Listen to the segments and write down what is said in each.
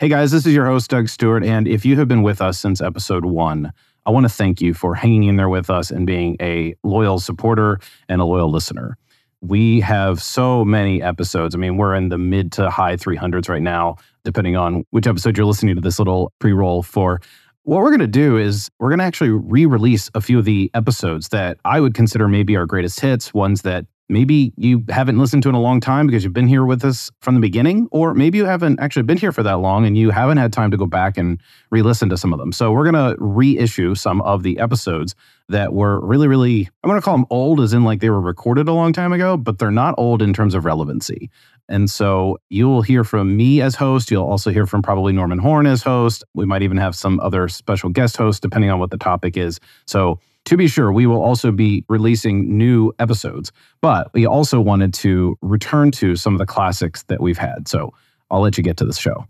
Hey guys, this is your host, Doug Stewart. And if you have been with us since episode one, I want to thank you for hanging in there with us and being a loyal supporter and a loyal listener. We have so many episodes. I mean, we're in the mid to high 300s right now, depending on which episode you're listening to this little pre roll for. What we're going to do is we're going to actually re release a few of the episodes that I would consider maybe our greatest hits, ones that maybe you haven't listened to in a long time because you've been here with us from the beginning, or maybe you haven't actually been here for that long and you haven't had time to go back and re listen to some of them. So we're going to reissue some of the episodes that were really, really, I'm going to call them old, as in like they were recorded a long time ago, but they're not old in terms of relevancy. And so you'll hear from me as host. You'll also hear from probably Norman Horn as host. We might even have some other special guest hosts, depending on what the topic is. So to be sure, we will also be releasing new episodes, but we also wanted to return to some of the classics that we've had. So I'll let you get to the show.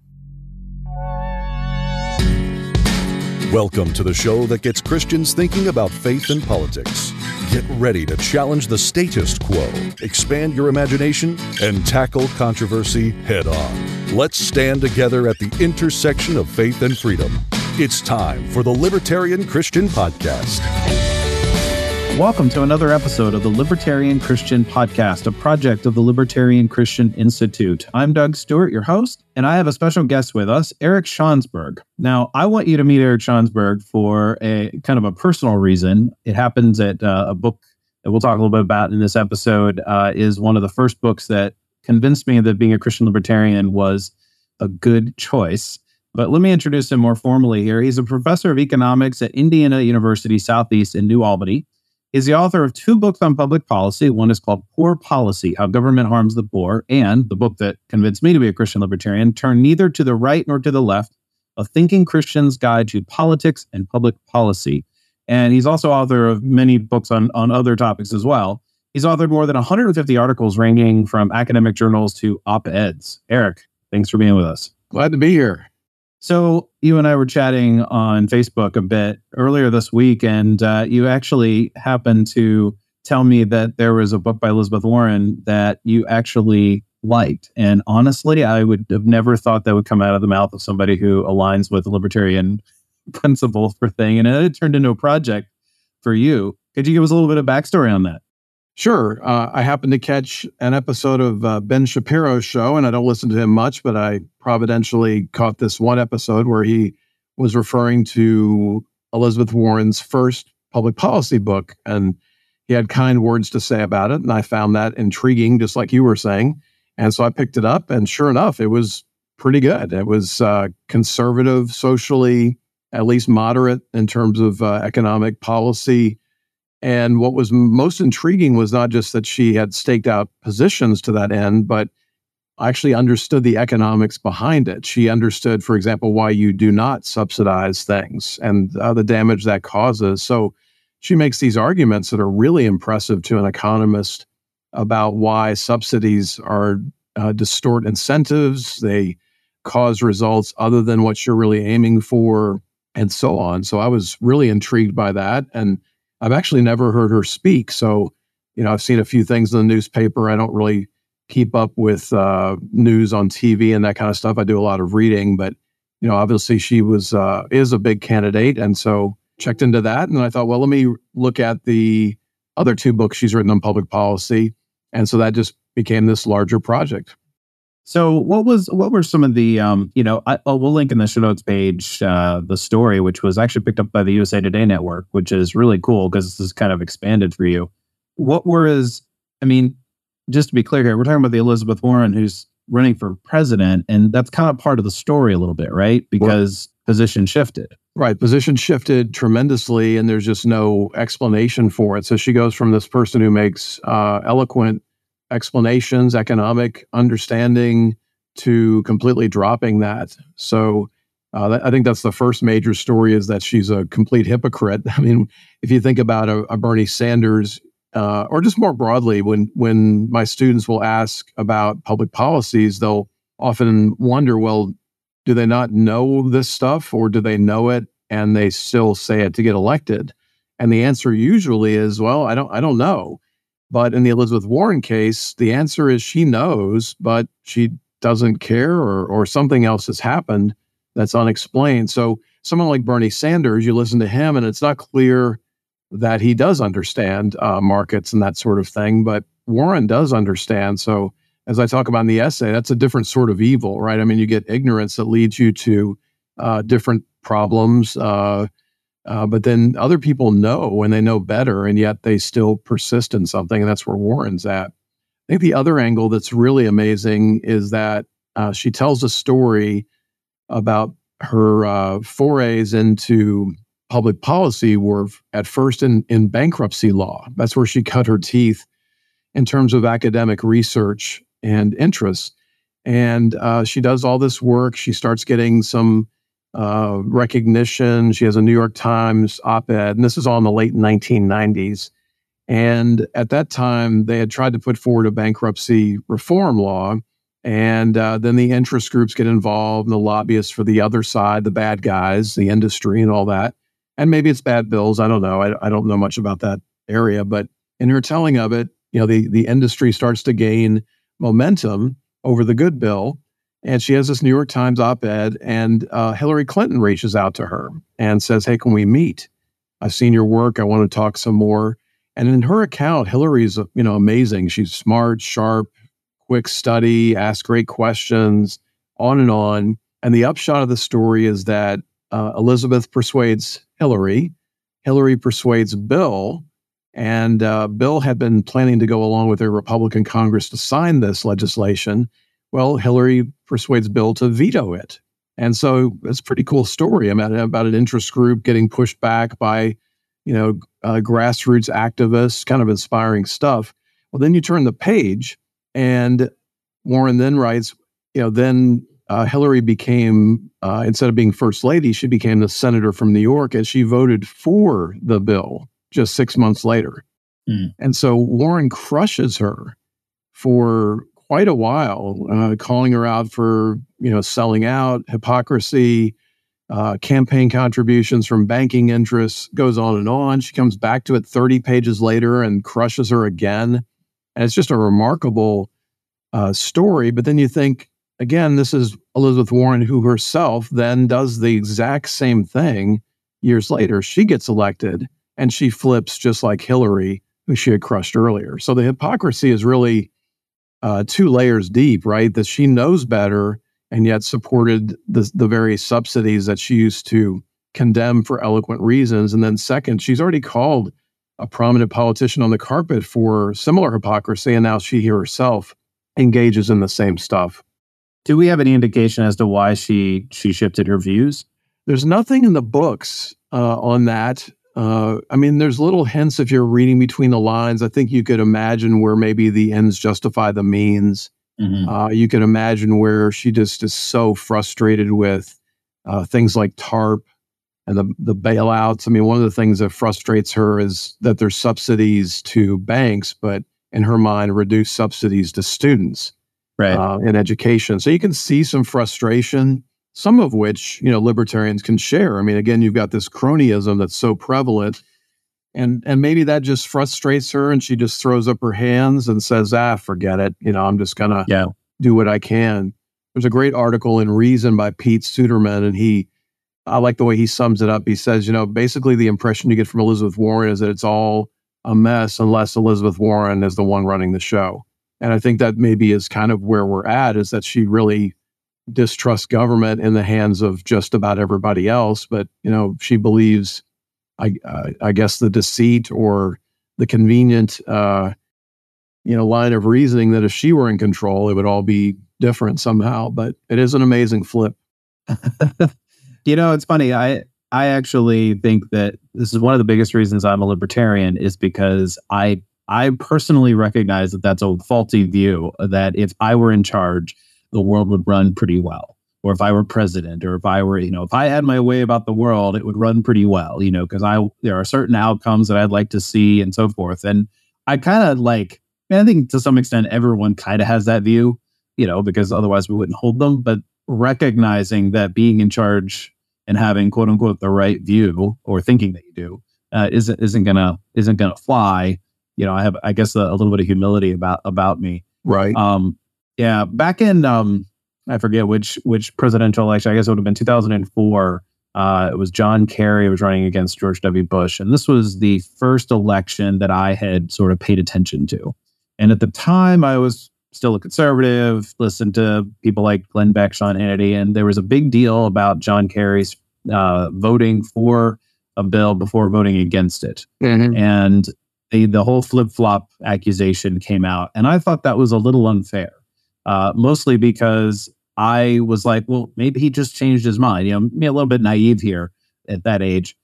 Welcome to the show that gets Christians thinking about faith and politics. Get ready to challenge the status quo, expand your imagination, and tackle controversy head on. Let's stand together at the intersection of faith and freedom. It's time for the Libertarian Christian Podcast. Welcome to another episode of the Libertarian Christian Podcast, a project of the Libertarian Christian Institute. I'm Doug Stewart, your host, and I have a special guest with us, Eric Schansberg. Now, I want you to meet Eric Schansberg for a kind of a personal reason. It happens at uh, a book that we'll talk a little bit about in this episode, uh, is one of the first books that convinced me that being a Christian libertarian was a good choice. But let me introduce him more formally here. He's a professor of economics at Indiana University Southeast in New Albany. He's the author of two books on public policy. One is called Poor Policy How Government Harms the Poor, and the book that convinced me to be a Christian libertarian, Turn Neither to the Right nor to the Left A Thinking Christian's Guide to Politics and Public Policy. And he's also author of many books on, on other topics as well. He's authored more than 150 articles ranging from academic journals to op eds. Eric, thanks for being with us. Glad to be here. So you and I were chatting on Facebook a bit earlier this week, and uh, you actually happened to tell me that there was a book by Elizabeth Warren that you actually liked. And honestly, I would have never thought that would come out of the mouth of somebody who aligns with libertarian principles for thing. And it turned into a project for you. Could you give us a little bit of backstory on that? Sure. Uh, I happened to catch an episode of uh, Ben Shapiro's show, and I don't listen to him much, but I providentially caught this one episode where he was referring to Elizabeth Warren's first public policy book. And he had kind words to say about it. And I found that intriguing, just like you were saying. And so I picked it up, and sure enough, it was pretty good. It was uh, conservative, socially, at least moderate in terms of uh, economic policy and what was most intriguing was not just that she had staked out positions to that end, but actually understood the economics behind it. She understood, for example, why you do not subsidize things and uh, the damage that causes. So she makes these arguments that are really impressive to an economist about why subsidies are uh, distort incentives, they cause results other than what you're really aiming for, and so on. So I was really intrigued by that. And I've actually never heard her speak. So, you know, I've seen a few things in the newspaper. I don't really keep up with uh, news on TV and that kind of stuff. I do a lot of reading, but you know, obviously she was uh, is a big candidate, and so checked into that. And I thought, well, let me look at the other two books she's written on public policy, and so that just became this larger project. So, what was what were some of the um, you know? I, oh, we'll link in the show notes page uh, the story, which was actually picked up by the USA Today network, which is really cool because this is kind of expanded for you. What was I mean, just to be clear here, we're talking about the Elizabeth Warren who's running for president, and that's kind of part of the story a little bit, right? Because right. position shifted. Right, position shifted tremendously, and there's just no explanation for it. So she goes from this person who makes uh, eloquent explanations, economic understanding, to completely dropping that. So uh, I think that's the first major story is that she's a complete hypocrite. I mean, if you think about a, a Bernie Sanders, uh, or just more broadly, when when my students will ask about public policies, they'll often wonder, well, do they not know this stuff, or do they know it and they still say it to get elected? And the answer usually is, well, I don't, I don't know. But in the Elizabeth Warren case, the answer is she knows, but she doesn't care or or something else has happened that's unexplained. So someone like Bernie Sanders, you listen to him and it's not clear that he does understand uh, markets and that sort of thing, but Warren does understand. So as I talk about in the essay, that's a different sort of evil, right? I mean, you get ignorance that leads you to uh, different problems. Uh, uh, but then other people know and they know better, and yet they still persist in something. And that's where Warren's at. I think the other angle that's really amazing is that uh, she tells a story about her uh, forays into public policy were at first in, in bankruptcy law. That's where she cut her teeth in terms of academic research and interests. And uh, she does all this work. She starts getting some uh, recognition. She has a New York Times op ed, and this is all in the late 1990s. And at that time, they had tried to put forward a bankruptcy reform law. And uh, then the interest groups get involved, and the lobbyists for the other side, the bad guys, the industry, and all that. And maybe it's bad bills. I don't know. I, I don't know much about that area. But in her telling of it, you know, the, the industry starts to gain momentum over the good bill. And she has this New York Times op ed, and uh, Hillary Clinton reaches out to her and says, Hey, can we meet? I've seen your work. I want to talk some more. And in her account, Hillary's you know amazing. She's smart, sharp, quick study, asks great questions, on and on. And the upshot of the story is that uh, Elizabeth persuades Hillary, Hillary persuades Bill, and uh, Bill had been planning to go along with a Republican Congress to sign this legislation. Well, Hillary persuades Bill to veto it. And so it's a pretty cool story about, about an interest group getting pushed back by, you know, uh, grassroots activists, kind of inspiring stuff. Well, then you turn the page and Warren then writes, you know, then uh, Hillary became, uh, instead of being first lady, she became the senator from New York and she voted for the bill just six months later. Mm. And so Warren crushes her for quite a while, uh, calling her out for you know selling out, hypocrisy, uh, campaign contributions from banking interests, goes on and on. She comes back to it 30 pages later and crushes her again, and it's just a remarkable uh, story. But then you think again, this is Elizabeth Warren, who herself then does the exact same thing years later. She gets elected and she flips just like Hillary, who she had crushed earlier. So the hypocrisy is really uh, two layers deep, right? That she knows better and yet supported the, the very subsidies that she used to condemn for eloquent reasons. And then, second, she's already called a prominent politician on the carpet for similar hypocrisy, and now she herself engages in the same stuff. Do we have any indication as to why she she shifted her views? There's nothing in the books uh, on that. Uh, I mean, there's little hints if you're reading between the lines. I think you could imagine where maybe the ends justify the means. Mm-hmm. Uh, you could imagine where she just is so frustrated with uh, things like TARP and the the bailouts. I mean, one of the things that frustrates her is that there's subsidies to banks, but in her mind, reduce subsidies to students right. uh, in education. So you can see some frustration some of which you know libertarians can share. I mean, again, you've got this cronyism that's so prevalent, and and maybe that just frustrates her, and she just throws up her hands and says, "Ah, forget it. You know, I'm just gonna yeah. do what I can." There's a great article in Reason by Pete Suderman, and he, I like the way he sums it up. He says, you know, basically the impression you get from Elizabeth Warren is that it's all a mess unless Elizabeth Warren is the one running the show. And I think that maybe is kind of where we're at is that she really distrust government in the hands of just about everybody else. But you know, she believes, I uh, I guess, the deceit or the convenient, uh, you know, line of reasoning that if she were in control, it would all be different somehow. But it is an amazing flip. you know, it's funny. I I actually think that this is one of the biggest reasons I'm a libertarian is because I I personally recognize that that's a faulty view. That if I were in charge the world would run pretty well. Or if I were president, or if I were, you know, if I had my way about the world, it would run pretty well, you know, because I there are certain outcomes that I'd like to see and so forth. And I kind of like, I think to some extent everyone kind of has that view, you know, because otherwise we wouldn't hold them. But recognizing that being in charge and having quote unquote the right view or thinking that you do uh, isn't isn't gonna isn't gonna fly. You know, I have I guess a, a little bit of humility about about me. Right. Um, yeah, back in um, I forget which which presidential election. I guess it would have been 2004. Uh, it was John Kerry was running against George W. Bush, and this was the first election that I had sort of paid attention to. And at the time, I was still a conservative, listened to people like Glenn Beck, Sean Hannity, and there was a big deal about John Kerry's uh, voting for a bill before voting against it. Mm-hmm. And the, the whole flip flop accusation came out. And I thought that was a little unfair, uh, mostly because I was like, well, maybe he just changed his mind. You know, me a little bit naive here at that age.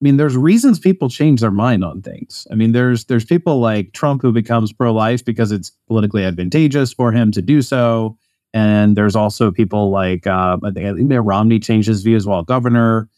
I mean, there's reasons people change their mind on things. I mean, there's there's people like Trump who becomes pro-life because it's politically advantageous for him to do so, and there's also people like uh, I think Mitt Romney changed his views while governor.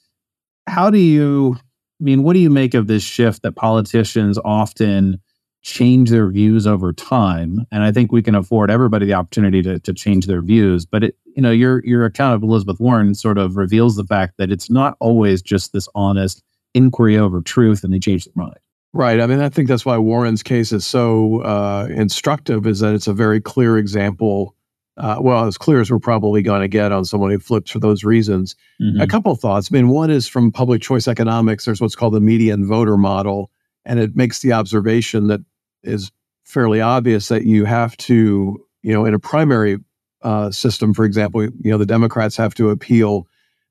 How do you? I mean, what do you make of this shift that politicians often change their views over time? And I think we can afford everybody the opportunity to to change their views. But it, you know, your your account of Elizabeth Warren sort of reveals the fact that it's not always just this honest inquiry over truth and they change their mind. Right. I mean, I think that's why Warren's case is so uh, instructive, is that it's a very clear example. Uh, well, as clear as we're probably going to get on someone who flips for those reasons. Mm-hmm. A couple of thoughts. I mean, one is from public choice economics, there's what's called the median voter model, and it makes the observation that is fairly obvious that you have to, you know, in a primary uh, system, for example, you know, the Democrats have to appeal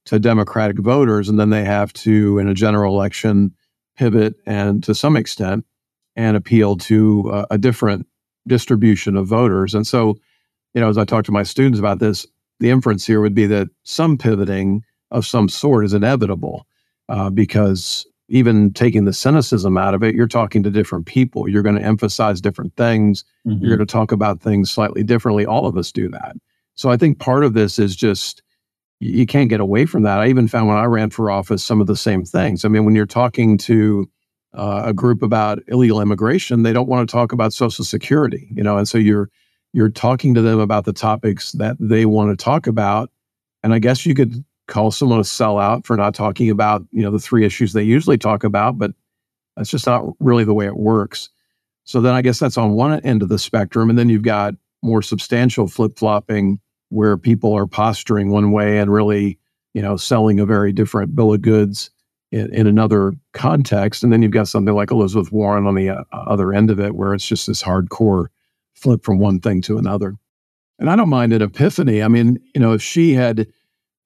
to Democratic voters, and then they have to, in a general election, pivot and to some extent and appeal to uh, a different distribution of voters. And so, you know, as I talk to my students about this, the inference here would be that some pivoting of some sort is inevitable uh, because even taking the cynicism out of it, you're talking to different people. You're going to emphasize different things. Mm-hmm. You're going to talk about things slightly differently. All of us do that. So I think part of this is just you can't get away from that. I even found when I ran for office some of the same things. I mean, when you're talking to uh, a group about illegal immigration, they don't want to talk about Social Security, you know, and so you're you're talking to them about the topics that they want to talk about. And I guess you could call someone a sellout for not talking about, you know, the three issues they usually talk about, but that's just not really the way it works. So then I guess that's on one end of the spectrum. And then you've got more substantial flip flopping where people are posturing one way and really, you know, selling a very different bill of goods in, in another context. And then you've got something like Elizabeth Warren on the uh, other end of it, where it's just this hardcore flip from one thing to another. And I don't mind an epiphany. I mean, you know, if she had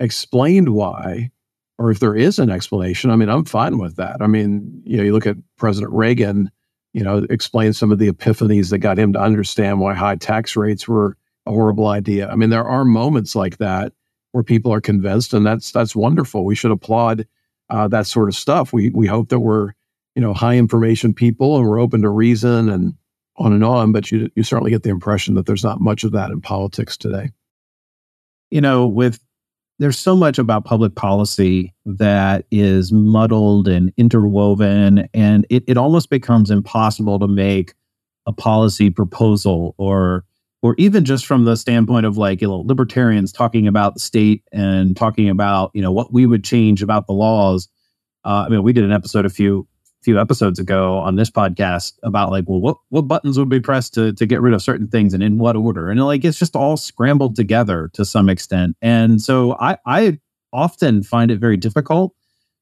explained why, or if there is an explanation, I mean, I'm fine with that. I mean, you know, you look at President Reagan, you know, explain some of the epiphanies that got him to understand why high tax rates were a horrible idea. I mean, there are moments like that where people are convinced, and that's that's wonderful. We should applaud uh, that sort of stuff. We we hope that we're you know high information people and we're open to reason and on and on. But you you certainly get the impression that there's not much of that in politics today. You know, with there's so much about public policy that is muddled and interwoven, and it, it almost becomes impossible to make a policy proposal or or even just from the standpoint of like you know libertarians talking about the state and talking about you know what we would change about the laws. Uh, i mean we did an episode a few few episodes ago on this podcast about like well what what buttons would be pressed to to get rid of certain things and in what order and like it's just all scrambled together to some extent and so i i often find it very difficult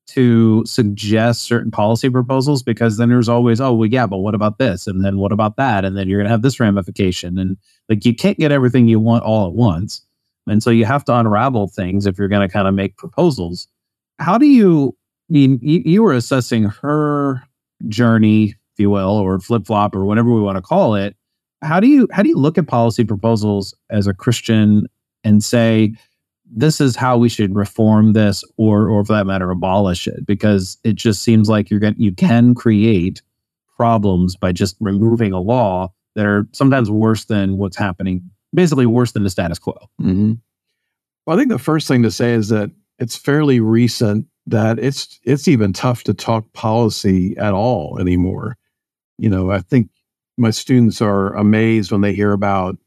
to suggest certain policy proposals because then there's always, oh, well, yeah, but what about this? And then what about that? And then you're going to have this ramification. And like you can't get everything you want all at once. And so you have to unravel things if you're going to kind of make proposals. How do you, you, you were assessing her journey, if you will, or flip flop or whatever we want to call it. How do you how do you look at policy proposals as a Christian and say, this is how we should reform this or or for that matter abolish it because it just seems like you're going you can create problems by just removing a law that are sometimes worse than what's happening basically worse than the status quo mm-hmm. well i think the first thing to say is that it's fairly recent that it's it's even tough to talk policy at all anymore you know i think my students are amazed when they hear about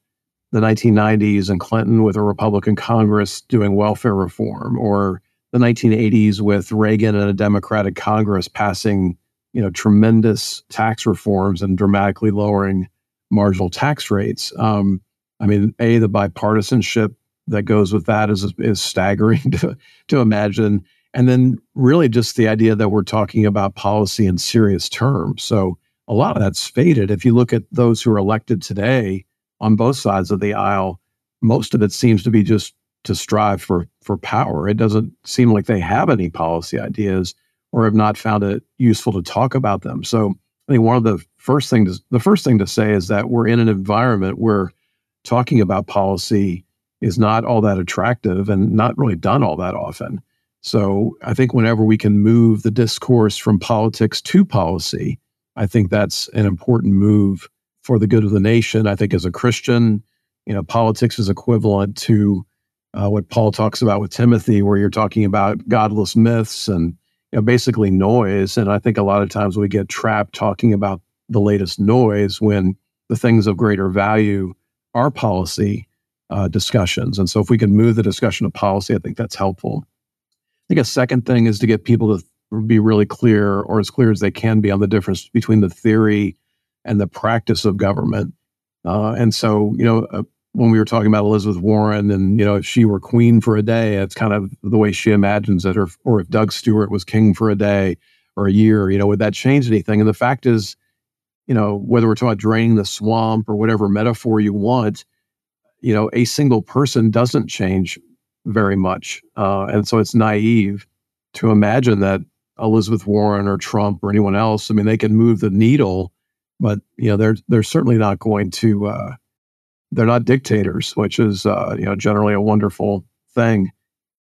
the 1990s and Clinton with a Republican Congress doing welfare reform, or the 1980s with Reagan and a Democratic Congress passing, you know, tremendous tax reforms and dramatically lowering marginal tax rates. Um, I mean, a the bipartisanship that goes with that is is staggering to to imagine. And then really just the idea that we're talking about policy in serious terms. So a lot of that's faded. If you look at those who are elected today on both sides of the aisle, most of it seems to be just to strive for for power. It doesn't seem like they have any policy ideas or have not found it useful to talk about them. So I think one of the first things the first thing to say is that we're in an environment where talking about policy is not all that attractive and not really done all that often. So I think whenever we can move the discourse from politics to policy, I think that's an important move for the good of the nation. I think as a Christian, you know, politics is equivalent to uh, what Paul talks about with Timothy, where you're talking about godless myths and you know, basically noise. And I think a lot of times we get trapped talking about the latest noise when the things of greater value are policy uh, discussions. And so if we can move the discussion of policy, I think that's helpful. I think a second thing is to get people to be really clear or as clear as they can be on the difference between the theory and the practice of government. Uh, and so, you know, uh, when we were talking about Elizabeth Warren and, you know, if she were queen for a day, it's kind of the way she imagines it, or, or if Doug Stewart was king for a day or a year, you know, would that change anything? And the fact is, you know, whether we're talking about draining the swamp or whatever metaphor you want, you know, a single person doesn't change very much. Uh, and so it's naive to imagine that Elizabeth Warren or Trump or anyone else, I mean, they can move the needle, but, you know, they're, they're certainly not going to, uh, they're not dictators, which is, uh, you know, generally a wonderful thing.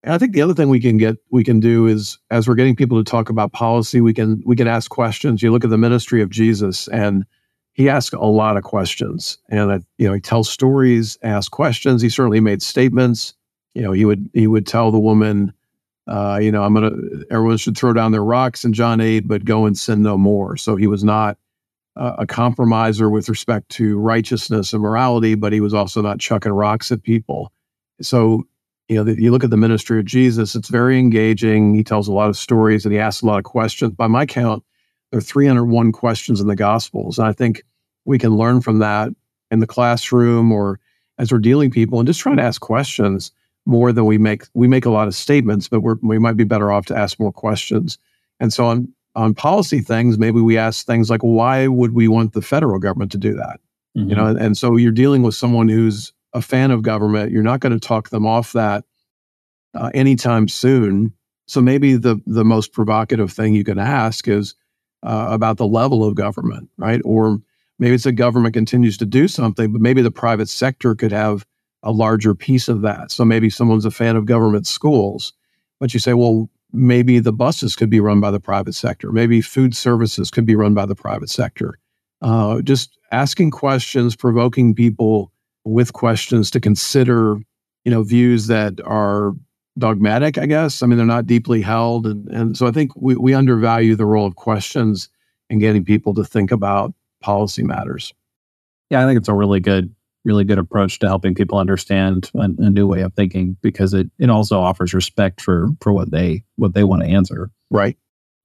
And I think the other thing we can get we can do is as we're getting people to talk about policy, we can we can ask questions. You look at the ministry of Jesus, and he asks a lot of questions, and uh, you know he tells stories, asks questions. He certainly made statements. You know he would he would tell the woman, uh, you know I'm gonna everyone should throw down their rocks in John eight, but go and sin no more. So he was not uh, a compromiser with respect to righteousness and morality, but he was also not chucking rocks at people. So you know, you look at the ministry of Jesus, it's very engaging. He tells a lot of stories and he asks a lot of questions. By my count, there are 301 questions in the Gospels. And I think we can learn from that in the classroom or as we're dealing people and just trying to ask questions more than we make. We make a lot of statements, but we might be better off to ask more questions. And so on, on policy things, maybe we ask things like, why would we want the federal government to do that? Mm-hmm. You know, and so you're dealing with someone who's a fan of government. You're not going to talk them off that uh, anytime soon. So maybe the the most provocative thing you can ask is uh, about the level of government, right? Or maybe it's a government continues to do something, but maybe the private sector could have a larger piece of that. So maybe someone's a fan of government schools, but you say, well, maybe the buses could be run by the private sector. Maybe food services could be run by the private sector. Uh, just asking questions, provoking people with questions to consider, you know, views that are dogmatic, I guess. I mean, they're not deeply held. And, and so I think we, we undervalue the role of questions and getting people to think about policy matters. Yeah, I think it's a really good, really good approach to helping people understand a, a new way of thinking because it, it also offers respect for for what they what they want to answer. Right.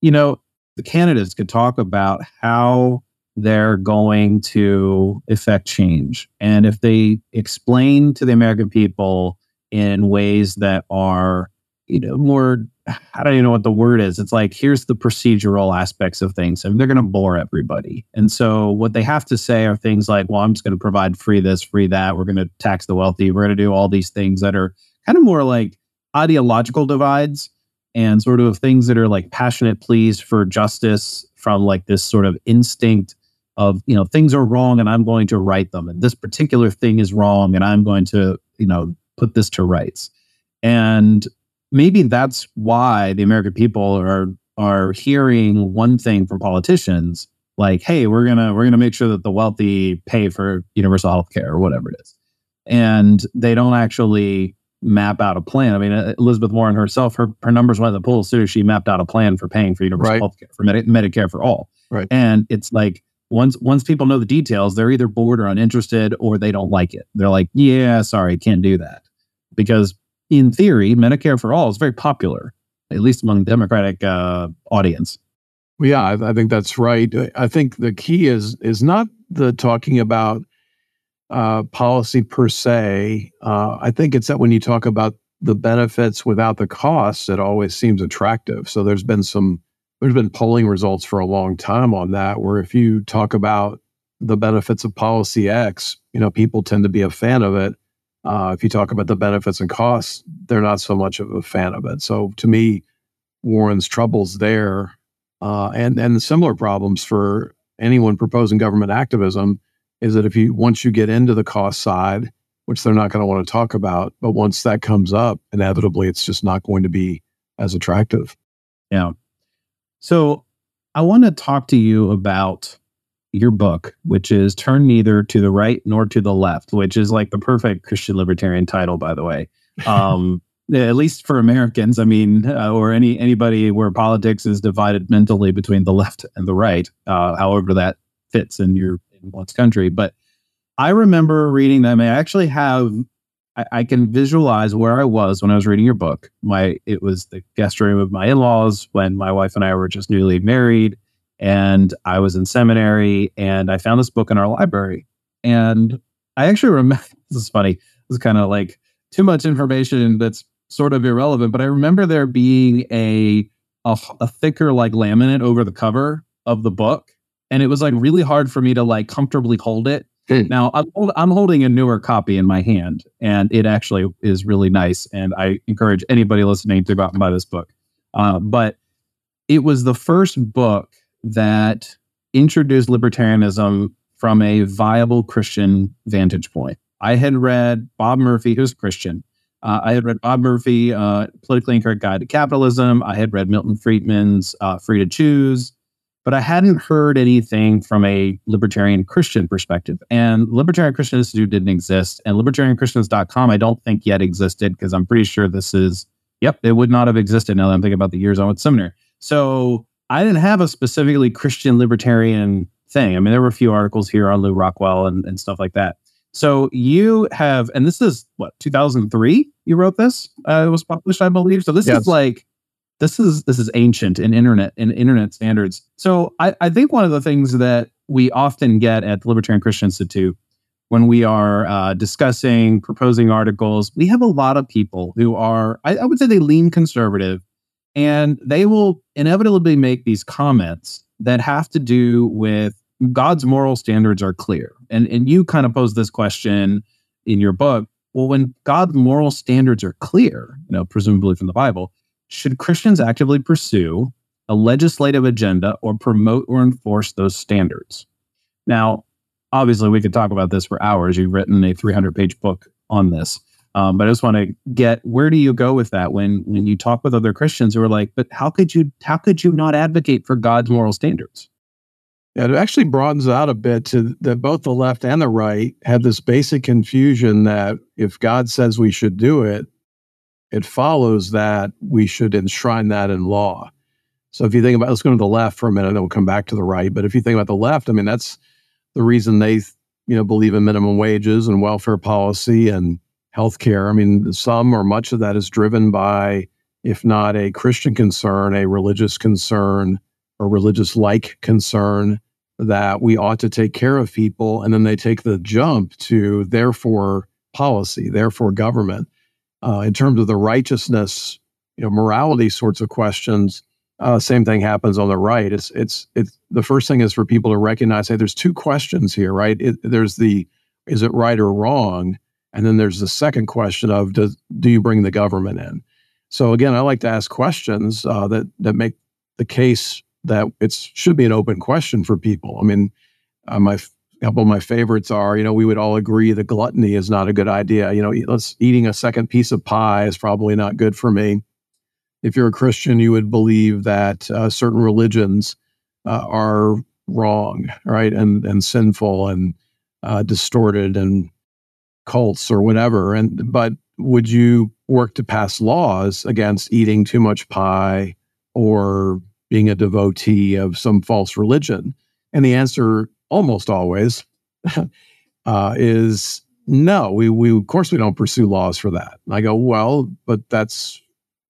You know, the candidates could talk about how they're going to effect change. And if they explain to the American people in ways that are, you know, more, I don't even know what the word is. It's like, here's the procedural aspects of things. and they're going to bore everybody. And so what they have to say are things like, well, I'm just going to provide free this, free that. We're going to tax the wealthy. We're going to do all these things that are kind of more like ideological divides and sort of things that are like passionate pleas for justice from like this sort of instinct of you know things are wrong and i'm going to right them and this particular thing is wrong and i'm going to you know put this to rights and maybe that's why the american people are are hearing one thing from politicians like hey we're gonna we're gonna make sure that the wealthy pay for universal health care or whatever it is and they don't actually map out a plan i mean uh, elizabeth warren herself her, her numbers went to the poll as soon as she mapped out a plan for paying for universal right. health care for Medi- medicare for all right and it's like once once people know the details, they're either bored or uninterested or they don't like it. They're like, "Yeah, sorry, can't do that." Because in theory, Medicare for all is very popular, at least among the Democratic uh, audience. Yeah, I, I think that's right. I think the key is is not the talking about uh, policy per se. Uh, I think it's that when you talk about the benefits without the costs, it always seems attractive. So there's been some, there's been polling results for a long time on that, where if you talk about the benefits of policy X, you know, people tend to be a fan of it. Uh, if you talk about the benefits and costs, they're not so much of a fan of it. So to me, Warren's troubles there, uh, and and similar problems for anyone proposing government activism, is that if you once you get into the cost side, which they're not going to want to talk about, but once that comes up, inevitably it's just not going to be as attractive. Yeah. So I want to talk to you about your book, which is Turn Neither to the Right Nor to the Left, which is like the perfect Christian libertarian title, by the way. Um, at least for Americans, I mean, uh, or any anybody where politics is divided mentally between the left and the right, uh, however that fits in your in one's country. But I remember reading them. I actually have. I, I can visualize where I was when I was reading your book. My it was the guest room of my in laws when my wife and I were just newly married and I was in seminary and I found this book in our library. And I actually remember this is funny. It's kind of like too much information that's sort of irrelevant, but I remember there being a, a a thicker like laminate over the cover of the book. And it was like really hard for me to like comfortably hold it. Hmm. Now I'm, I'm holding a newer copy in my hand, and it actually is really nice. And I encourage anybody listening to go out and buy this book. Uh, but it was the first book that introduced libertarianism from a viable Christian vantage point. I had read Bob Murphy, who's Christian. Uh, I had read Bob Murphy, uh, Politically Incorrect Guide to Capitalism. I had read Milton Friedman's uh, Free to Choose, but I hadn't heard anything from a libertarian Christian perspective. And Libertarian Christian Institute didn't exist, and libertarianchristians.com I don't think yet existed because I'm pretty sure this is, yep, it would not have existed now that I'm thinking about the years I went to seminary. So I didn't have a specifically Christian libertarian thing. I mean, there were a few articles here on Lew Rockwell and, and stuff like that. So you have, and this is what 2003. You wrote this. Uh, it was published, I believe. So this yes. is like this is this is ancient in internet in internet standards. So I, I think one of the things that we often get at the Libertarian Christian Institute when we are uh, discussing proposing articles, we have a lot of people who are I, I would say they lean conservative and they will inevitably make these comments that have to do with God's moral standards are clear. And, and you kind of pose this question in your book. Well, when God's moral standards are clear, you know, presumably from the Bible, should Christians actively pursue a legislative agenda or promote or enforce those standards? Now, obviously, we could talk about this for hours. You've written a 300 page book on this. Um, but I just want to get where do you go with that when when you talk with other Christians who are like, but how could you how could you not advocate for God's moral standards? Yeah, it actually broadens out a bit to that both the left and the right have this basic confusion that if God says we should do it, it follows that we should enshrine that in law. So if you think about let's go to the left for a minute, and then we'll come back to the right. But if you think about the left, I mean that's the reason they you know believe in minimum wages and welfare policy and healthcare. I mean, some or much of that is driven by, if not a Christian concern, a religious concern or religious like concern that we ought to take care of people. And then they take the jump to, therefore, policy, therefore, government. Uh, in terms of the righteousness, you know, morality sorts of questions, uh, same thing happens on the right. It's it's it's the first thing is for people to recognize. Hey, there's two questions here, right? It, there's the is it right or wrong, and then there's the second question of does do you bring the government in? So again, I like to ask questions uh, that that make the case that it should be an open question for people. I mean, uh, my a couple of my favorites are, you know, we would all agree that gluttony is not a good idea. You know, let's eating a second piece of pie is probably not good for me. If you're a Christian, you would believe that uh, certain religions uh, are wrong, right, and and sinful and uh, distorted and cults or whatever. And but would you work to pass laws against eating too much pie or being a devotee of some false religion? And the answer almost always uh, is no. We we of course we don't pursue laws for that. And I go well, but that's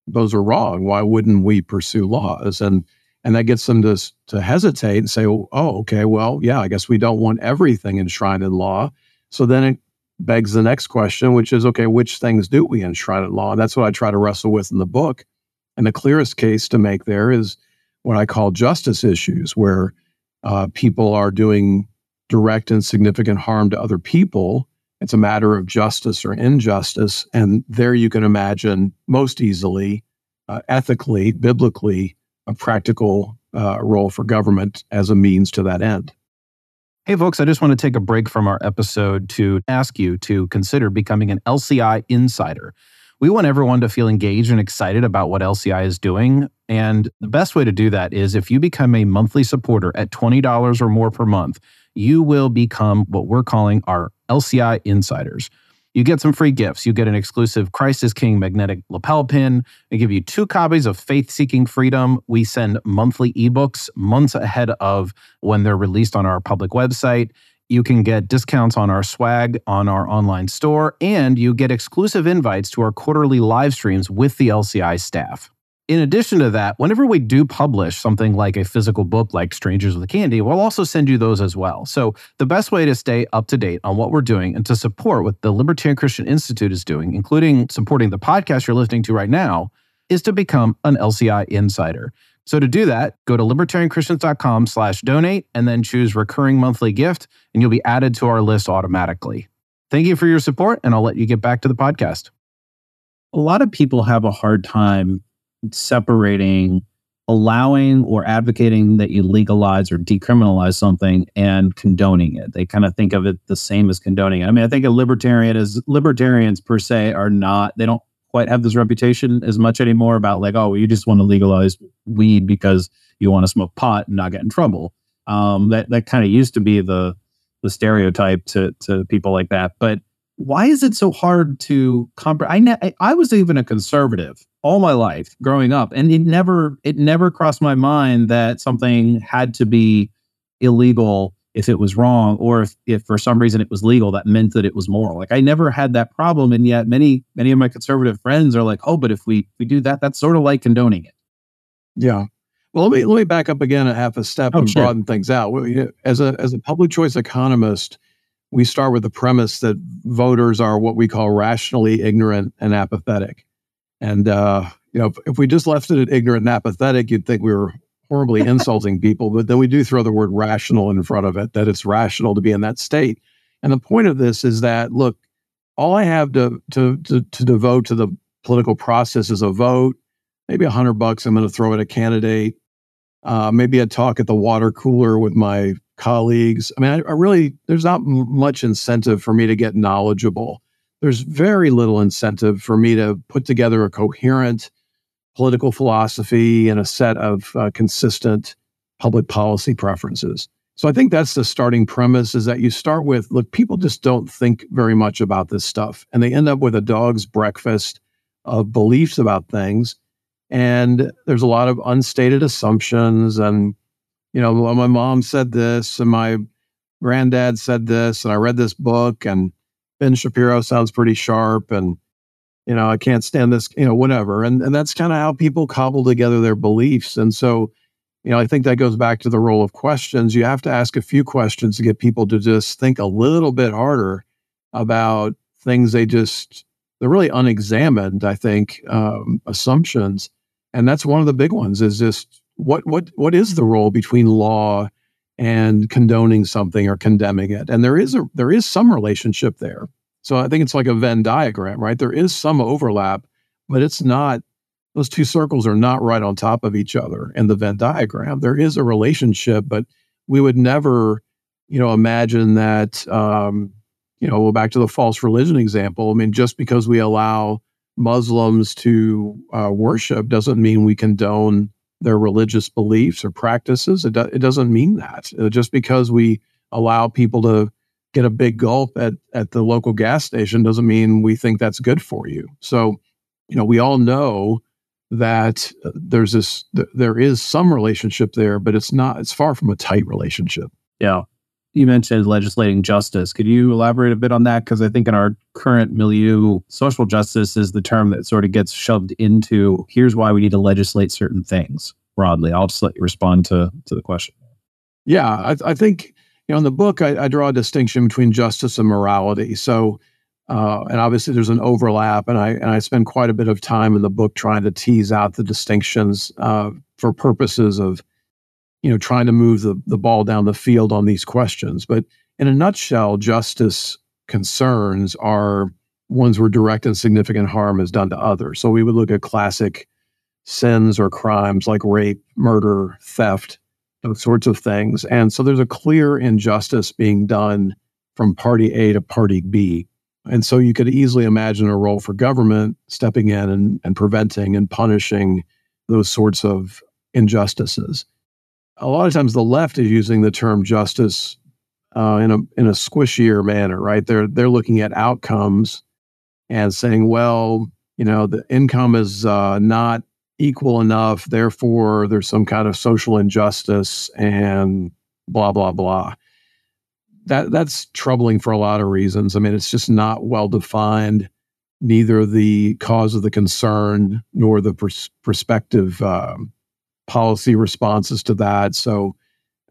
those are wrong. Why wouldn't we pursue laws? And and that gets them to to hesitate and say, oh, okay, well, yeah, I guess we don't want everything enshrined in law So then it begs the next question, which is okay, which things do we enshrine in law? And that's what I try to wrestle with in the book. And the clearest case to make there is what I call justice issues, where uh, people are doing direct and significant harm to other people. It's a matter of justice or injustice. And there you can imagine most easily, uh, ethically, biblically, a practical uh, role for government as a means to that end. Hey, folks, I just want to take a break from our episode to ask you to consider becoming an LCI insider. We want everyone to feel engaged and excited about what LCI is doing. And the best way to do that is if you become a monthly supporter at $20 or more per month, you will become what we're calling our LCI insiders. You get some free gifts. You get an exclusive Christ is King magnetic lapel pin. We give you two copies of Faith Seeking Freedom. We send monthly ebooks months ahead of when they're released on our public website. You can get discounts on our swag on our online store, and you get exclusive invites to our quarterly live streams with the LCI staff in addition to that, whenever we do publish something like a physical book like Strangers with Candy, we'll also send you those as well. So, the best way to stay up to date on what we're doing and to support what the Libertarian Christian Institute is doing, including supporting the podcast you're listening to right now, is to become an LCI insider. So to do that, go to libertarianchristians.com slash donate and then choose recurring monthly gift, and you'll be added to our list automatically. Thank you for your support, and I'll let you get back to the podcast. A lot of people have a hard time separating allowing or advocating that you legalize or decriminalize something and condoning it. They kind of think of it the same as condoning it. I mean, I think a libertarian is libertarians per se are not, they don't quite have this reputation as much anymore about like, oh, you just want to legalize weed because you want to smoke pot and not get in trouble. Um, that that kind of used to be the the stereotype to to people like that. But why is it so hard to comprehend? I, ne- I was even a conservative all my life growing up, and it never it never crossed my mind that something had to be illegal if it was wrong, or if, if for some reason it was legal, that meant that it was moral. Like I never had that problem, and yet many many of my conservative friends are like, "Oh, but if we we do that, that's sort of like condoning it." Yeah. Well, let me let me back up again a half a step oh, and sure. broaden things out. As a as a public choice economist, we start with the premise that voters are what we call rationally ignorant and apathetic. And, uh, you know, if, if, we just left it at ignorant and apathetic, you'd think we were horribly insulting people. But then we do throw the word rational in front of it, that it's rational to be in that state. And the point of this is that, look, all I have to, to, to, to devote to the political process is a vote, maybe a hundred bucks I'm going to throw at a candidate, uh, maybe a talk at the water cooler with my colleagues. I mean, I, I really, there's not m- much incentive for me to get knowledgeable. There's very little incentive for me to put together a coherent political philosophy and a set of uh, consistent public policy preferences. So I think that's the starting premise is that you start with look, people just don't think very much about this stuff, and they end up with a dog's breakfast of beliefs about things. And there's a lot of unstated assumptions and you know, well, my mom said this and my granddad said this and I read this book and Ben Shapiro sounds pretty sharp and you know, I can't stand this, you know, whatever. And and that's kind of how people cobble together their beliefs. And so, you know, I think that goes back to the role of questions. You have to ask a few questions to get people to just think a little bit harder about things they just they're really unexamined, I think, um, assumptions. And that's one of the big ones is just what what what is the role between law and condoning something or condemning it? And there is a there is some relationship there. So I think it's like a Venn diagram, right? There is some overlap, but it's not those two circles are not right on top of each other in the Venn diagram. There is a relationship, but we would never, you know, imagine that um, you know, well, back to the false religion example. I mean, just because we allow Muslims to uh, worship doesn't mean we condone their religious beliefs or practices. It, do, it doesn't mean that. Uh, just because we allow people to get a big gulp at, at the local gas station doesn't mean we think that's good for you. So, you know, we all know that uh, there's this, th- there is some relationship there, but it's not, it's far from a tight relationship. Yeah. You mentioned legislating justice. Could you elaborate a bit on that? Because I think in our current milieu, social justice is the term that sort of gets shoved into here's why we need to legislate certain things broadly. I'll just let you respond to, to the question. Yeah, I, I think you know, in the book, I, I draw a distinction between justice and morality. So, uh, and obviously there's an overlap, and I and I spend quite a bit of time in the book trying to tease out the distinctions uh, for purposes of, you know, trying to move the the ball down the field on these questions. But in a nutshell, justice concerns are ones where direct and significant harm is done to others. So we would look at classic sins or crimes like rape, murder, theft, those sorts of things. And so there's a clear injustice being done from party A to party B. And so you could easily imagine a role for government stepping in and, and preventing and punishing those sorts of injustices. A lot of times the left is using the term justice uh, in a in a squishier manner, right? They're they're looking at outcomes and saying, well, you know, the income is uh, not equal enough. Therefore, there's some kind of social injustice and blah, blah, blah. That, that's troubling for a lot of reasons. I mean, it's just not well defined, neither the cause of the concern nor the pers- um, policy responses to that. So,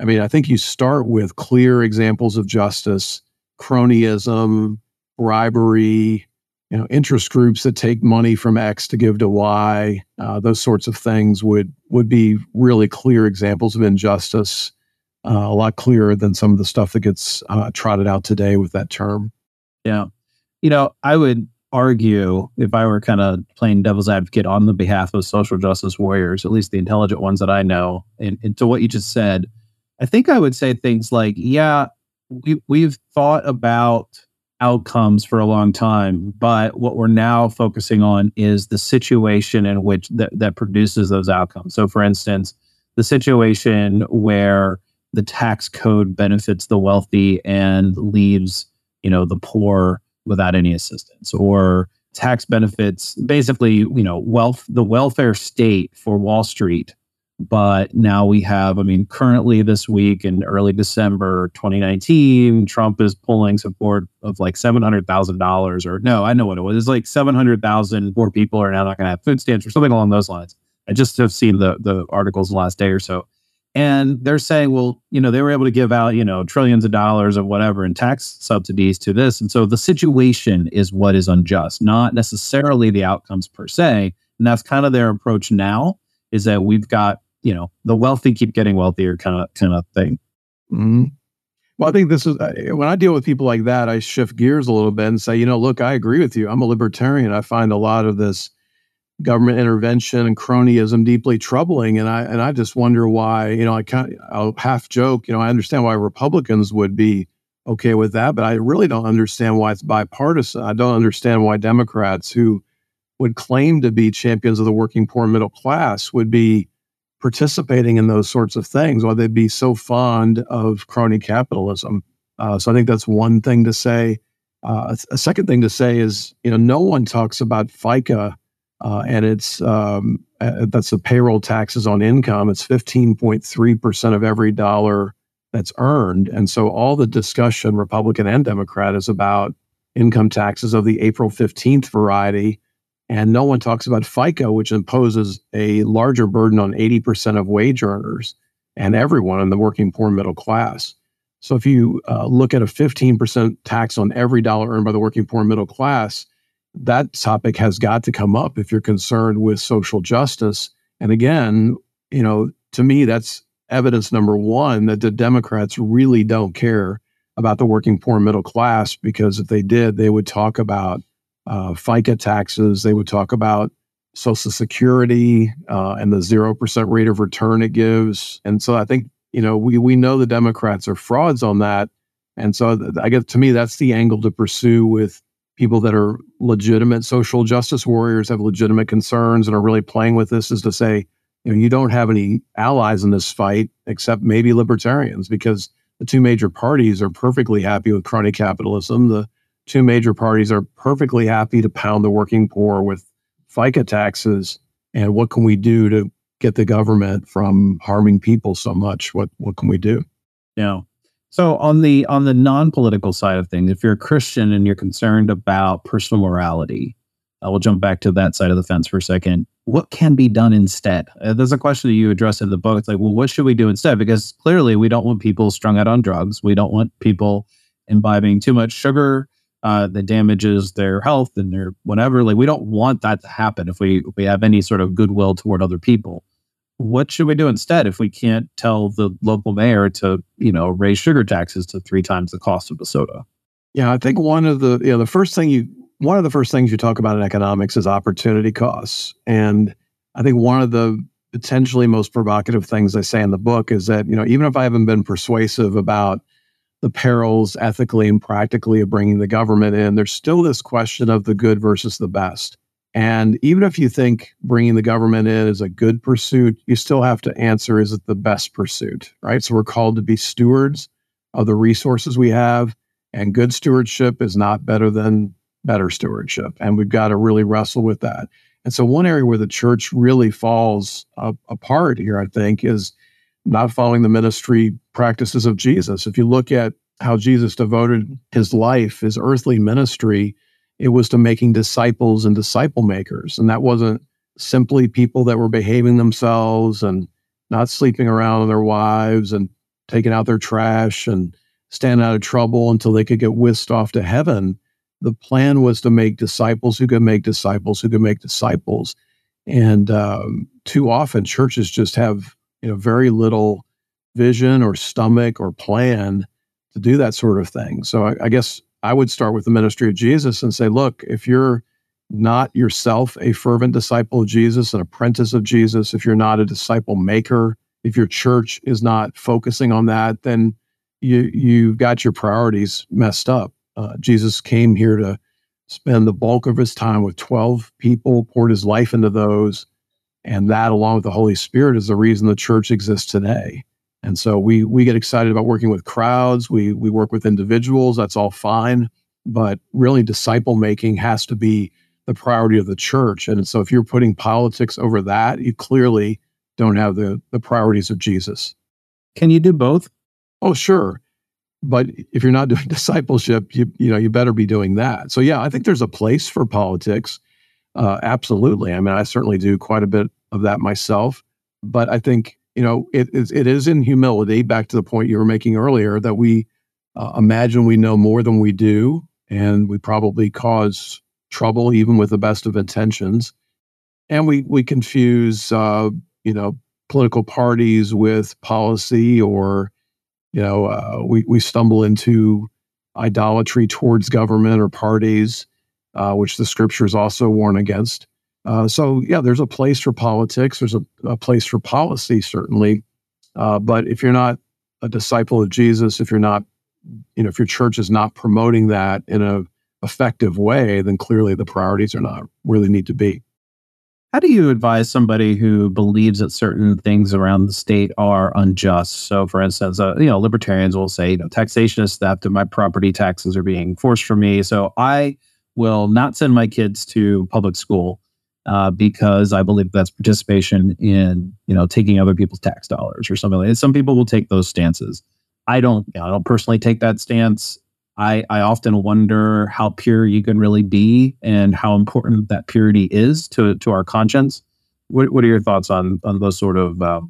I mean, I think you start with clear examples of justice, cronyism, bribery, you know interest groups that take money from X to give to Y. Uh, those sorts of things would would be really clear examples of injustice. Uh, a lot clearer than some of the stuff that gets uh, trotted out today with that term. Yeah, you know, I would argue if I were kind of playing devil's advocate on the behalf of social justice warriors, at least the intelligent ones that I know, and, and to what you just said, I think I would say things like, yeah, we we've thought about outcomes for a long time but what we're now focusing on is the situation in which that, that produces those outcomes. So for instance the situation where the tax code benefits the wealthy and leaves you know the poor without any assistance or tax benefits basically you know wealth the welfare state for wall street but now we have, I mean, currently this week in early December 2019, Trump is pulling support of like $700,000 or no, I know what it was. It's like 700,000 more people are now not going to have food stamps or something along those lines. I just have seen the, the articles the last day or so. And they're saying, well, you know, they were able to give out, you know, trillions of dollars of whatever in tax subsidies to this. And so the situation is what is unjust, not necessarily the outcomes per se. And that's kind of their approach now is that we've got you know the wealthy keep getting wealthier kind of kind of thing. Mm-hmm. Well, I think this is when I deal with people like that, I shift gears a little bit and say, you know, look, I agree with you. I'm a libertarian. I find a lot of this government intervention and cronyism deeply troubling, and I and I just wonder why. You know, I kind I'll half joke. You know, I understand why Republicans would be okay with that, but I really don't understand why it's bipartisan. I don't understand why Democrats who would claim to be champions of the working poor middle class would be participating in those sorts of things, why they'd be so fond of crony capitalism. Uh, so I think that's one thing to say. Uh, a second thing to say is, you know, no one talks about FICA uh, and it's um, uh, that's the payroll taxes on income. It's 15.3% of every dollar that's earned. And so all the discussion, Republican and Democrat, is about income taxes of the April 15th variety and no one talks about FICA, which imposes a larger burden on 80% of wage earners and everyone in the working poor middle class. So if you uh, look at a 15% tax on every dollar earned by the working poor middle class, that topic has got to come up if you're concerned with social justice. And again, you know, to me, that's evidence number one that the Democrats really don't care about the working poor middle class because if they did, they would talk about uh, FICA taxes. They would talk about Social Security uh, and the zero percent rate of return it gives. And so I think you know we we know the Democrats are frauds on that. And so I guess to me that's the angle to pursue with people that are legitimate social justice warriors, have legitimate concerns, and are really playing with this is to say, you know, you don't have any allies in this fight except maybe libertarians because the two major parties are perfectly happy with crony capitalism. The two major parties are perfectly happy to pound the working poor with FICA taxes. And what can we do to get the government from harming people so much? What what can we do? Yeah. So on the on the non-political side of things, if you're a Christian and you're concerned about personal morality, uh, we'll jump back to that side of the fence for a second. What can be done instead? Uh, there's a question that you address in the book. It's like, well, what should we do instead? Because clearly, we don't want people strung out on drugs. We don't want people imbibing too much sugar uh, that damages their health and their whatever. Like, we don't want that to happen if we if we have any sort of goodwill toward other people. What should we do instead if we can't tell the local mayor to, you know, raise sugar taxes to three times the cost of the soda? Yeah, I think one of the you know the first thing you one of the first things you talk about in economics is opportunity costs. And I think one of the potentially most provocative things I say in the book is that, you know, even if I haven't been persuasive about the perils ethically and practically of bringing the government in, there's still this question of the good versus the best. And even if you think bringing the government in is a good pursuit, you still have to answer is it the best pursuit, right? So we're called to be stewards of the resources we have. And good stewardship is not better than better stewardship. And we've got to really wrestle with that. And so, one area where the church really falls uh, apart here, I think, is not following the ministry practices of Jesus. If you look at how Jesus devoted his life, his earthly ministry, it was to making disciples and disciple makers. And that wasn't simply people that were behaving themselves and not sleeping around with their wives and taking out their trash and standing out of trouble until they could get whisked off to heaven the plan was to make disciples who could make disciples who could make disciples. And um, too often, churches just have you know very little vision or stomach or plan to do that sort of thing. So I, I guess I would start with the ministry of Jesus and say, look, if you're not yourself a fervent disciple of Jesus, an apprentice of Jesus, if you're not a disciple maker, if your church is not focusing on that, then you you've got your priorities messed up. Uh, Jesus came here to spend the bulk of his time with 12 people, poured his life into those. And that, along with the Holy Spirit, is the reason the church exists today. And so we we get excited about working with crowds. We we work with individuals. That's all fine, but really, disciple making has to be the priority of the church. And so, if you're putting politics over that, you clearly don't have the the priorities of Jesus. Can you do both? Oh, sure but if you're not doing discipleship, you you know you better be doing that. So yeah, I think there's a place for politics. Uh, absolutely. I mean, I certainly do quite a bit of that myself. But I think you know it is it is in humility. Back to the point you were making earlier that we uh, imagine we know more than we do, and we probably cause trouble even with the best of intentions. And we we confuse uh, you know political parties with policy or you know, uh, we we stumble into idolatry towards government or parties, uh, which the scriptures also warn against. Uh, so yeah, there's a place for politics. There's a, a place for policy, certainly. Uh, but if you're not a disciple of Jesus, if you're not, you know, if your church is not promoting that in a effective way, then clearly the priorities are not where they need to be. How do you advise somebody who believes that certain things around the state are unjust? So, for instance, uh, you know, libertarians will say, you know, taxation is theft, and my property taxes are being forced from me. So, I will not send my kids to public school uh, because I believe that's participation in, you know, taking other people's tax dollars or something like that. Some people will take those stances. I don't. You know, I don't personally take that stance. I, I often wonder how pure you can really be and how important that purity is to, to our conscience. What, what are your thoughts on, on those sort of uh,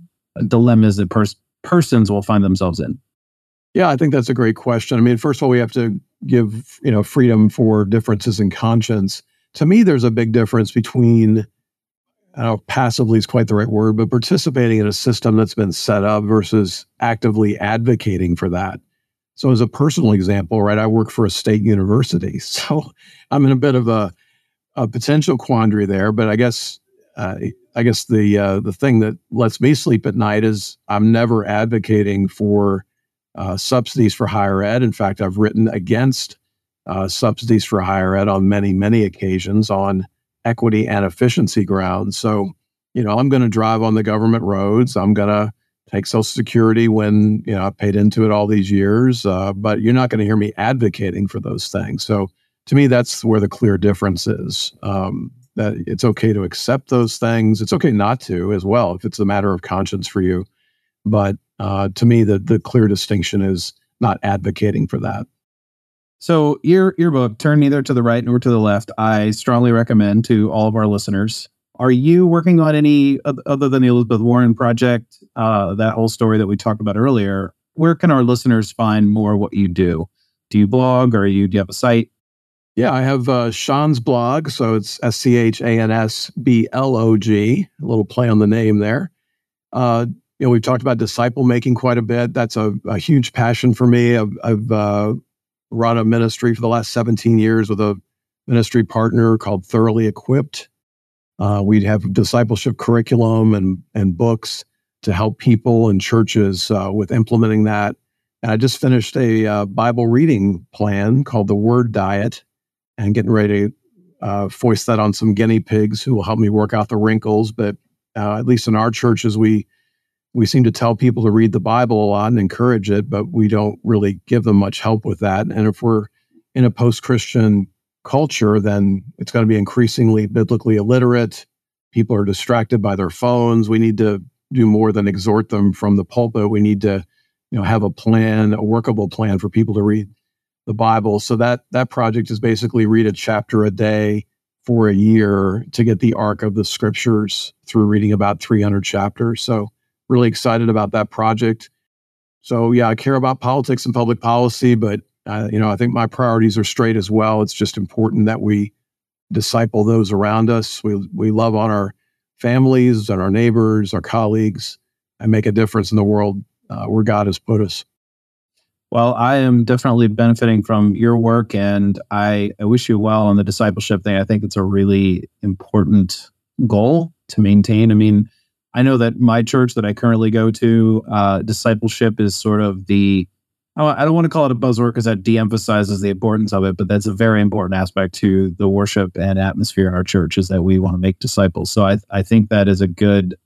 dilemmas that pers- persons will find themselves in? Yeah, I think that's a great question. I mean, first of all, we have to give you know freedom for differences in conscience. To me, there's a big difference between I don't know, passively is quite the right word, but participating in a system that's been set up versus actively advocating for that. So, as a personal example, right, I work for a state university. So, I'm in a bit of a, a potential quandary there. But I guess, uh, I guess the uh, the thing that lets me sleep at night is I'm never advocating for uh, subsidies for higher ed. In fact, I've written against uh, subsidies for higher ed on many, many occasions on equity and efficiency grounds. So, you know, I'm going to drive on the government roads. I'm going to take Social Security when you know I paid into it all these years, uh, but you're not going to hear me advocating for those things. So to me, that's where the clear difference is. Um, that it's okay to accept those things. It's okay not to as well if it's a matter of conscience for you. But uh, to me, the the clear distinction is not advocating for that. So your your book, Turn Neither to the Right nor to the Left, I strongly recommend to all of our listeners. Are you working on any other than the Elizabeth Warren project, uh, that whole story that we talked about earlier? Where can our listeners find more what you do? Do you blog or you do you have a site? Yeah, I have uh, Schansblog, so it's S C H A N S B L O G. A little play on the name there. Uh, you know, we've talked about disciple making quite a bit. That's a, a huge passion for me. I've, I've uh, run a ministry for the last 17 years with a ministry partner called Thoroughly Equipped. Uh, we'd have discipleship curriculum and and books to help people and churches uh, with implementing that. And I just finished a uh, Bible reading plan called the Word Diet and getting ready to uh, foist that on some guinea pigs who will help me work out the wrinkles. But uh, at least in our churches, we we seem to tell people to read the Bible a lot and encourage it, but we don't really give them much help with that. And if we're in a post-Christian culture, then it's going to be increasingly biblically illiterate. People are distracted by their phones. We need to do more than exhort them from the pulpit. We need to, you know, have a plan, a workable plan for people to read the Bible. So that that project is basically read a chapter a day for a year to get the arc of the scriptures through reading about 300 chapters. So really excited about that project. So yeah, I care about politics and public policy, but uh, you know, I think my priorities are straight as well. It's just important that we disciple those around us. We we love on our families and our neighbors, our colleagues, and make a difference in the world uh, where God has put us. Well, I am definitely benefiting from your work and I, I wish you well on the discipleship thing. I think it's a really important goal to maintain. I mean, I know that my church that I currently go to, uh, discipleship is sort of the, I don't want to call it a buzzword because that de emphasizes the importance of it, but that's a very important aspect to the worship and atmosphere in our church is that we want to make disciples. So I, I think that is a good,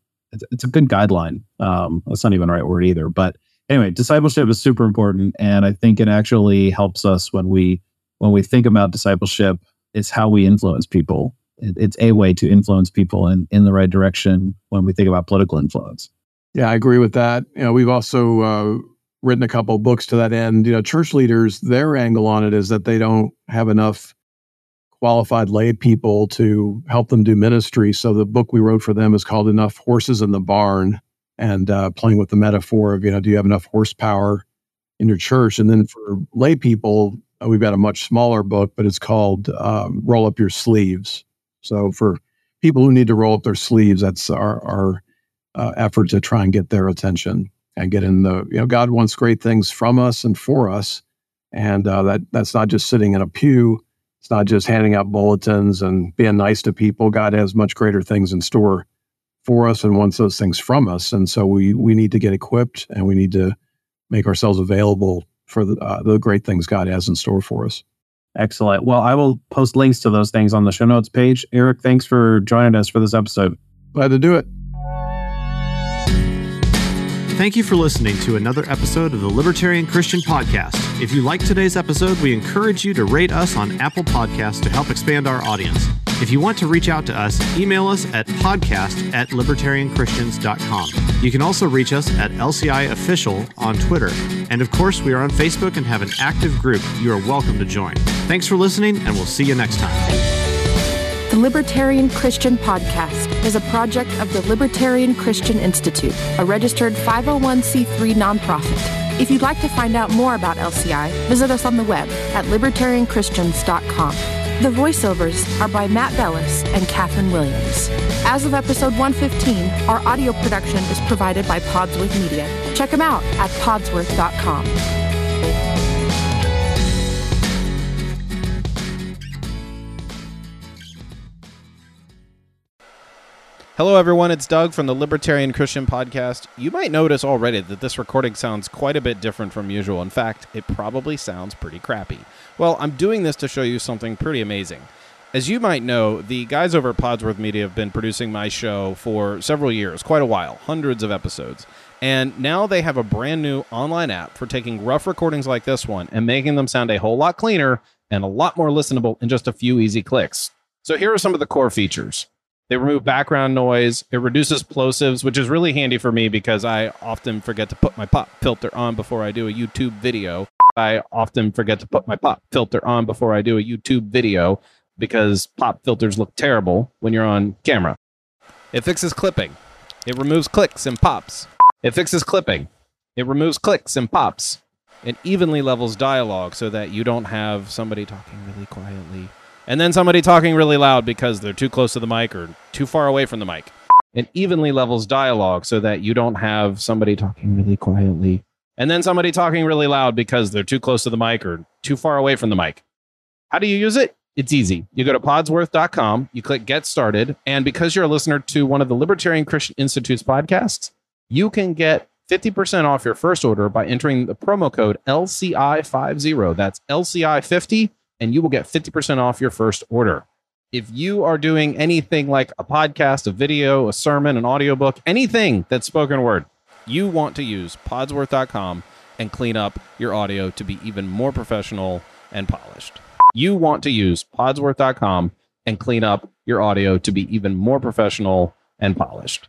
it's a good guideline. Um, that's not even the right word either, but anyway, discipleship is super important, and I think it actually helps us when we when we think about discipleship. It's how we influence people. It, it's a way to influence people in in the right direction when we think about political influence. Yeah, I agree with that. You know, we've also uh, written a couple books to that end. You know, church leaders, their angle on it is that they don't have enough qualified lay people to help them do ministry. So the book we wrote for them is called Enough Horses in the Barn and uh, playing with the metaphor of you know do you have enough horsepower in your church and then for lay people uh, we've got a much smaller book but it's called um, roll up your sleeves so for people who need to roll up their sleeves that's our, our uh, effort to try and get their attention and get in the you know god wants great things from us and for us and uh, that that's not just sitting in a pew it's not just handing out bulletins and being nice to people god has much greater things in store for us and wants those things from us. And so we we need to get equipped and we need to make ourselves available for the, uh, the great things God has in store for us. Excellent. Well, I will post links to those things on the show notes page. Eric, thanks for joining us for this episode. Glad to do it. Thank you for listening to another episode of the Libertarian Christian Podcast. If you like today's episode, we encourage you to rate us on Apple Podcasts to help expand our audience. If you want to reach out to us, email us at podcast at libertarianchristians.com. You can also reach us at LCI Official on Twitter. And of course, we are on Facebook and have an active group you are welcome to join. Thanks for listening, and we'll see you next time. The Libertarian Christian Podcast is a project of the Libertarian Christian Institute, a registered 501c3 nonprofit. If you'd like to find out more about LCI, visit us on the web at libertarianchristians.com. The voiceovers are by Matt Bellis and Katherine Williams. As of episode 115, our audio production is provided by Podsworth Media. Check them out at podsworth.com. Hello, everyone. It's Doug from the Libertarian Christian Podcast. You might notice already that this recording sounds quite a bit different from usual. In fact, it probably sounds pretty crappy. Well, I'm doing this to show you something pretty amazing. As you might know, the guys over at Podsworth Media have been producing my show for several years, quite a while, hundreds of episodes. And now they have a brand new online app for taking rough recordings like this one and making them sound a whole lot cleaner and a lot more listenable in just a few easy clicks. So here are some of the core features. They remove background noise. It reduces plosives, which is really handy for me because I often forget to put my pop filter on before I do a YouTube video. I often forget to put my pop filter on before I do a YouTube video because pop filters look terrible when you're on camera. It fixes clipping. It removes clicks and pops. It fixes clipping. It removes clicks and pops. It evenly levels dialogue so that you don't have somebody talking really quietly and then somebody talking really loud because they're too close to the mic or too far away from the mic. It evenly levels dialogue so that you don't have somebody talking really quietly and then somebody talking really loud because they're too close to the mic or too far away from the mic. How do you use it? It's easy. You go to podsworth.com, you click get started, and because you're a listener to one of the Libertarian Christian Institute's podcasts, you can get 50% off your first order by entering the promo code LCI50. That's LCI50, and you will get 50% off your first order. If you are doing anything like a podcast, a video, a sermon, an audiobook, anything that's spoken word, you want to use podsworth.com and clean up your audio to be even more professional and polished. You want to use podsworth.com and clean up your audio to be even more professional and polished.